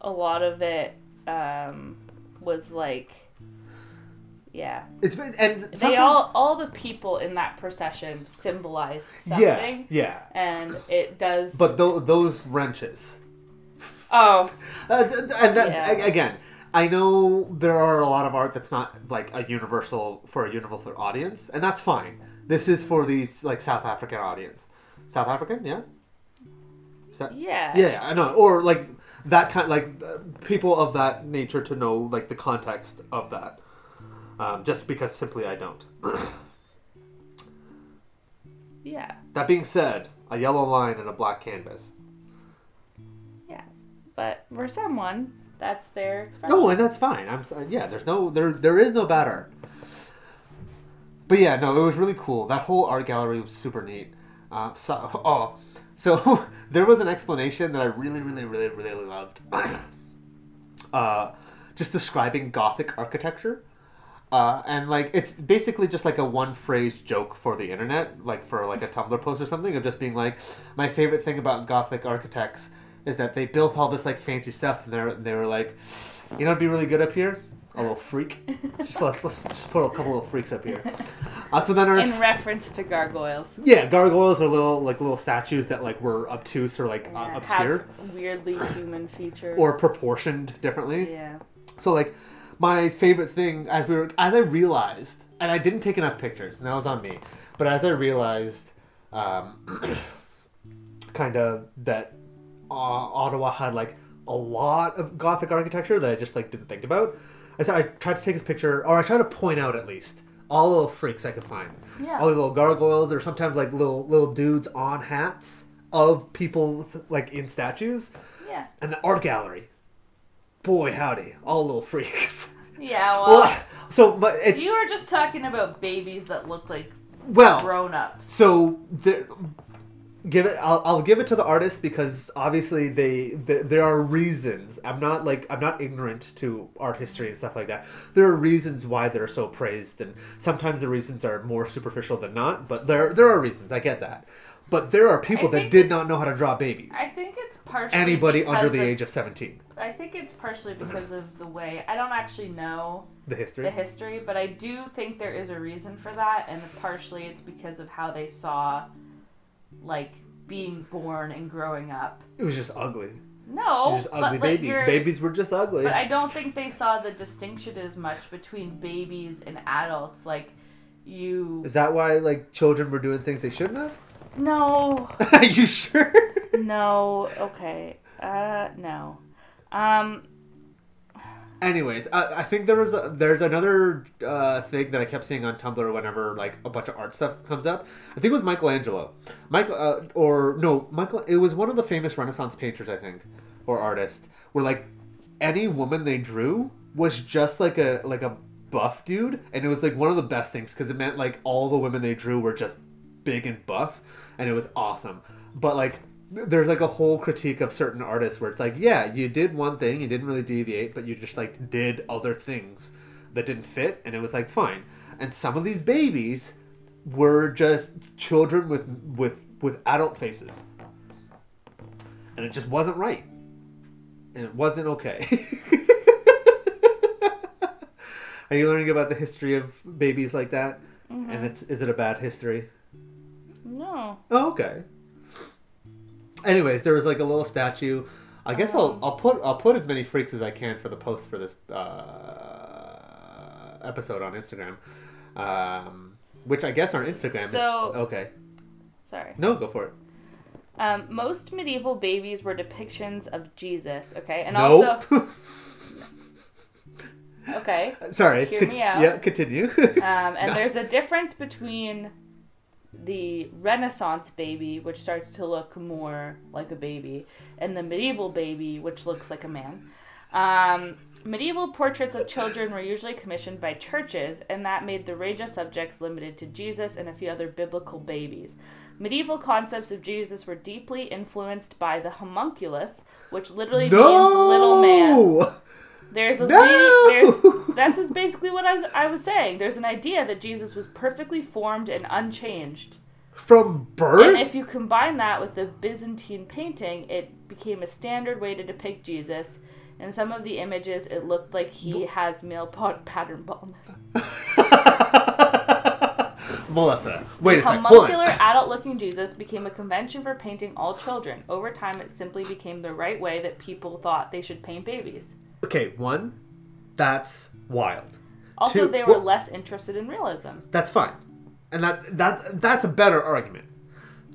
a lot of it um, was like, yeah. It's and sometimes, They all, all the people in that procession symbolized something, yeah, yeah. and it does. But th- those wrenches, oh, *laughs* uh, and that, Yeah. again, I know there are a lot of art that's not like a universal for a universal audience, and that's fine. This is for these like South African audience. South African, yeah. Yeah, Yeah, I know. Or like that kind, like uh, people of that nature to know like the context of that. Um, just because simply I don't. *coughs* yeah, that being said, a yellow line and a black canvas. yeah. But for someone That's their expression. No, and that's fine. I'm yeah. There's no there there is no bad art. But yeah, no, it was really cool. That whole art gallery was super neat. Uh, so *laughs* oh, so *laughs* there was an explanation that I really, really, really, really loved. *coughs* uh, just describing Gothic architecture. Uh, and like it's basically just like a one phrase joke for the internet, like for like a Tumblr post or something, of just being like, my favorite thing about Gothic architects is that they built all this like fancy stuff, and they they were like, you know, it'd be really good up here, a little freak. *laughs* just let's, let's just put a couple little freaks up here. Uh, so then our In reference to gargoyles. yeah, gargoyles are little like little statues that like were obtuse or like uh, obscure Have weirdly human features. or proportioned differently. Yeah. So like my favorite thing as we were as I realized, and I didn't take enough pictures, and that was on me. But as I realized, um, *clears throat* kind of that uh, Ottawa had like a lot of Gothic architecture that I just like didn't think about. I said I tried to take this picture, or I tried to point out at least all the little freaks I could find. Yeah. All the little gargoyles, or sometimes like little little dudes on hats of people like in statues, Yeah. and the art gallery. Boy, howdy, all little freaks. Yeah, well, Well, so but it's you were just talking about babies that look like well, grown ups. so there, give it. I'll, I'll give it to the artist because obviously they, th there are reasons. I'm not like I'm not ignorant to art history and stuff like that. There are reasons why they're so praised, and sometimes the reasons are more superficial than not. But there there are reasons. I get that. But there are people that did not know how to draw babies. I think it's partially Anybody under the of- age of 17. I think it's partially because of the way I don't actually know The history. the history, but I do think there is a reason for that, and partially it's because of how they saw, like, being born and growing up. it was just ugly. No, just but, ugly like, babies. Babies were just ugly. But I don't think they saw the distinction as much between babies and adults. Like, you. Is that why like children were doing things they shouldn't have? No, *laughs* Are you sure? no, okay, uh, no. Um, Anyways, I, I think there was a, there's another uh, thing that I kept seeing on Tumblr whenever like a bunch of art stuff comes up. I think it was Michelangelo, Michael uh, or no Michael. It was one of the famous Renaissance painters, I think, or artist. Where like any woman they drew was just like a like a buff dude, and it was like one of the best things because it meant like all the women they drew were just big and buff, and it was awesome. But like there's like a whole critique of certain artists where it's like, yeah, you did one thing, you didn't really deviate, but you just like did other things that didn't fit, and it was like fine. And some of these babies were just children with with with adult faces, and it just wasn't right, and it wasn't okay. *laughs* Are you learning about the history of babies like that? Mm-hmm. And it's is it a bad history? no. Oh, okay. Anyways, there was like a little statue. I guess I'll I'll put I'll put as many freaks as I can for the post for this uh, episode on Instagram, um, which I guess our Instagram So- is okay. Sorry. No, go for it. Um, most medieval babies were depictions of Jesus. Okay, and no. also *laughs* okay. Sorry. Hear me out. Yeah, continue. Um, and *laughs* No. there's a difference between the Renaissance baby, which starts to look more like a baby, and the medieval baby, which looks like a man. Um, medieval portraits of children were usually commissioned by churches, and that made the range of subjects limited to Jesus and a few other biblical babies. Medieval concepts of Jesus were deeply influenced by the homunculus, which literally means little man. There's a No! lady, there's *laughs* this is basically what I was, I was saying. There's an idea that Jesus was perfectly formed and unchanged. From birth. And if you combine that with the Byzantine painting, it became a standard way to depict Jesus. In some of the images, it looked like he has male pot- pattern baldness. *laughs* Melissa, wait a second. Homuncular, adult-looking Jesus became a convention for painting all children. Over time, it simply became the right way that people thought they should paint babies. Okay, one, that's wild. Also, Two- they were well- less interested in realism. That's fine, and that that that's a better argument.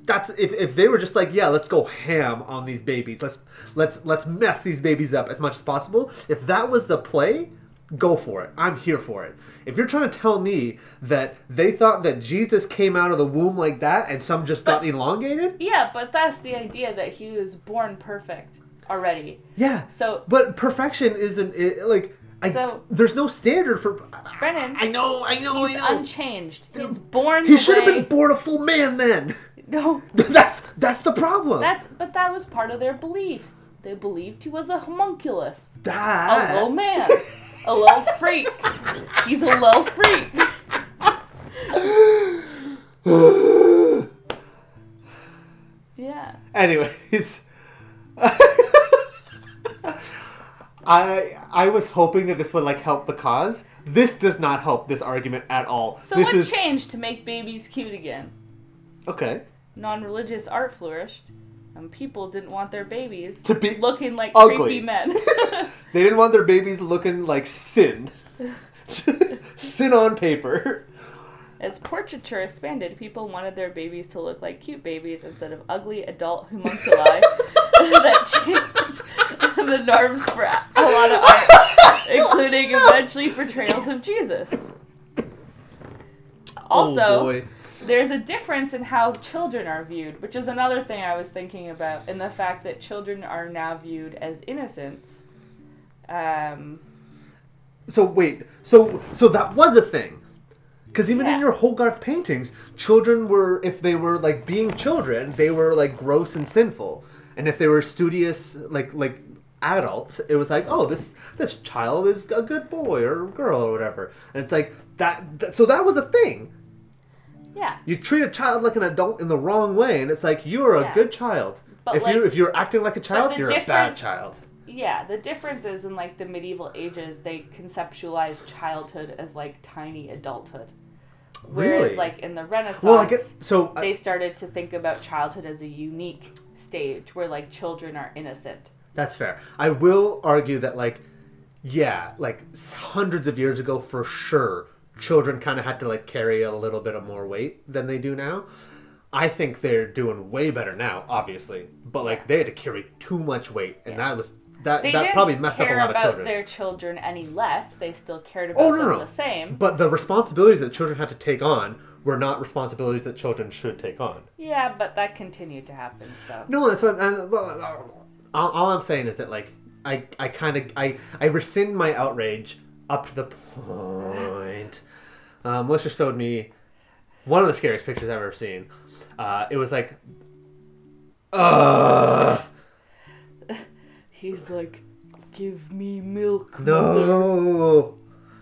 That's if, if they were just like, yeah, let's go ham on these babies. Let's let's let's mess these babies up as much as possible. If that was the play, go for it. I'm here for it. If you're trying to tell me that they thought that Jesus came out of the womb like that and some just got elongated, Yeah, but that's the idea that he was born perfect. Already. Yeah. So But perfection isn't it, like I, So- there's no standard for. Brennan, I know, I know, he's I know. unchanged. He's born. he should have been born a full man then. *laughs* No, *laughs* That's that's the problem. that's but that was part of their beliefs. They believed he was a homunculus, a low man, a little freak. He's a low freak. *sighs* Yeah. Anyways, *laughs* I I was hoping that this would like help the cause. This does not help this argument at all. So this what is changed to make babies cute again? okay. Non-religious art flourished, and people didn't want their babies To be looking like ugly. creepy men. *laughs* They didn't want their babies looking like sin. *laughs* sin on paper. As portraiture expanded, people wanted their babies to look like cute babies instead of ugly adult homunculi that *laughs* changed the norms for a lot of art, *laughs* including eventually portrayals of Jesus. Also, oh there's a difference in how children are viewed, which is another thing I was thinking about, in the fact that children are now viewed as innocents. Um, So wait, so so that was a thing. Because even in your Hogarth paintings, children were, if they were like being children, they were like gross and sinful. And if they were studious, like like adults, it was like, oh, this this child is a good boy or girl or whatever. And it's like that. that so that was a thing. yeah. You treat a child like an adult in the wrong way, and it's like you're a Yeah. good child. But, if you if you're acting like a child, you're a bad child. Yeah, the difference is in like the medieval ages, they conceptualized childhood as like tiny adulthood. Whereas Really? like in the Renaissance, Well, I get so. I- they started to think about childhood as a unique stage where like children are innocent. That's fair. I will argue that, like, yeah, like hundreds of years ago, for sure, children kind of had to like carry a little bit of more weight than they do now. I think they're doing way better now, obviously, but like they had to carry too much weight, and that was that They that probably messed up a lot of children. Cared about children. their children any less. They still cared oh, about Oh, no, them no. the same. But the responsibilities that children had to take on were not responsibilities that children should take on. Yeah, but that continued to happen. So No, that's what. And, all, all I'm saying is that like I I kind of I I rescind my outrage up to the point. Um, Melissa showed me one of the scariest pictures I've ever seen. Uh, it was like, uh *laughs* he's like, "Give me milk, mother, no, mother.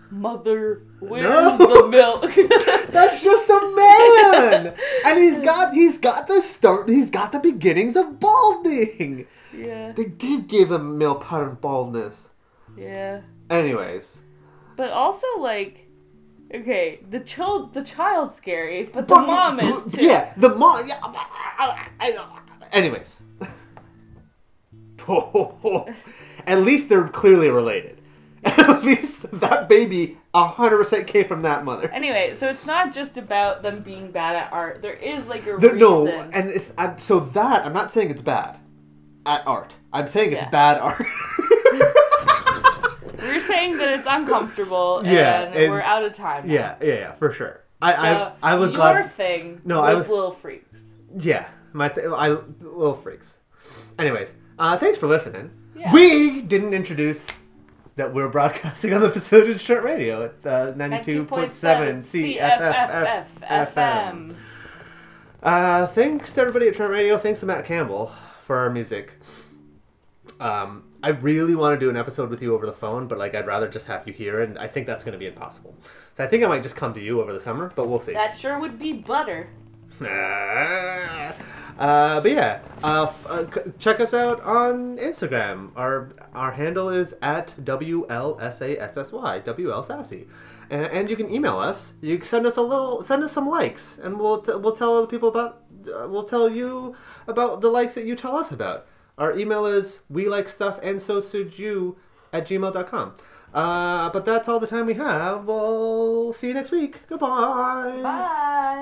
Mother, where's No. the milk?" *laughs* that's just a man, and he's got he's got the start. He's got the beginnings of balding. yeah, They did give him male pattern baldness. yeah. Anyways. But also like, okay, the child, the child's scary, but the mom is too. Yeah, the mom. Yeah. I, I, I, anyways. *laughs* *laughs* At least they're clearly related. At least that baby 100% came from that mother. Anyway, so it's not just about them being bad at art. There is like a reason. no, and it's I'm, so that I'm not saying it's bad at art. I'm saying it's Yeah. bad art. *laughs* We're saying that it's uncomfortable, *laughs* Yeah, and, and- we're out of time. now. yeah, yeah, yeah, for sure. I So I, I was your glad. thing No, was, I was- little freaks. Yeah, my th- I little freaks. Anyways, uh, thanks for listening. Yeah. We didn't introduce that we're broadcasting on the Facility Detroit Radio at uh, 92.7 CFFF FM. Uh, thanks to everybody at Trent Radio. Thanks to Matt Campbell for our music. Um, I really want to do an episode with you over the phone, but like I'd rather just have you here, and I think that's going to be impossible. So I think I might just come to you over the summer, but we'll see. That sure would be butter. *laughs* uh, but yeah, uh, f- uh, c- check us out on Instagram. Our our handle is at WLSASSY, WL Sassy. And, and you can email us. You can send us a little, send us some likes, and we'll t- we'll tell other people about, uh, we'll tell you about the likes that you tell us about. Our email is we like stuff and so should you at gmail.com. Uh, but that's all the time we have. We'll see you next week. Goodbye. Bye.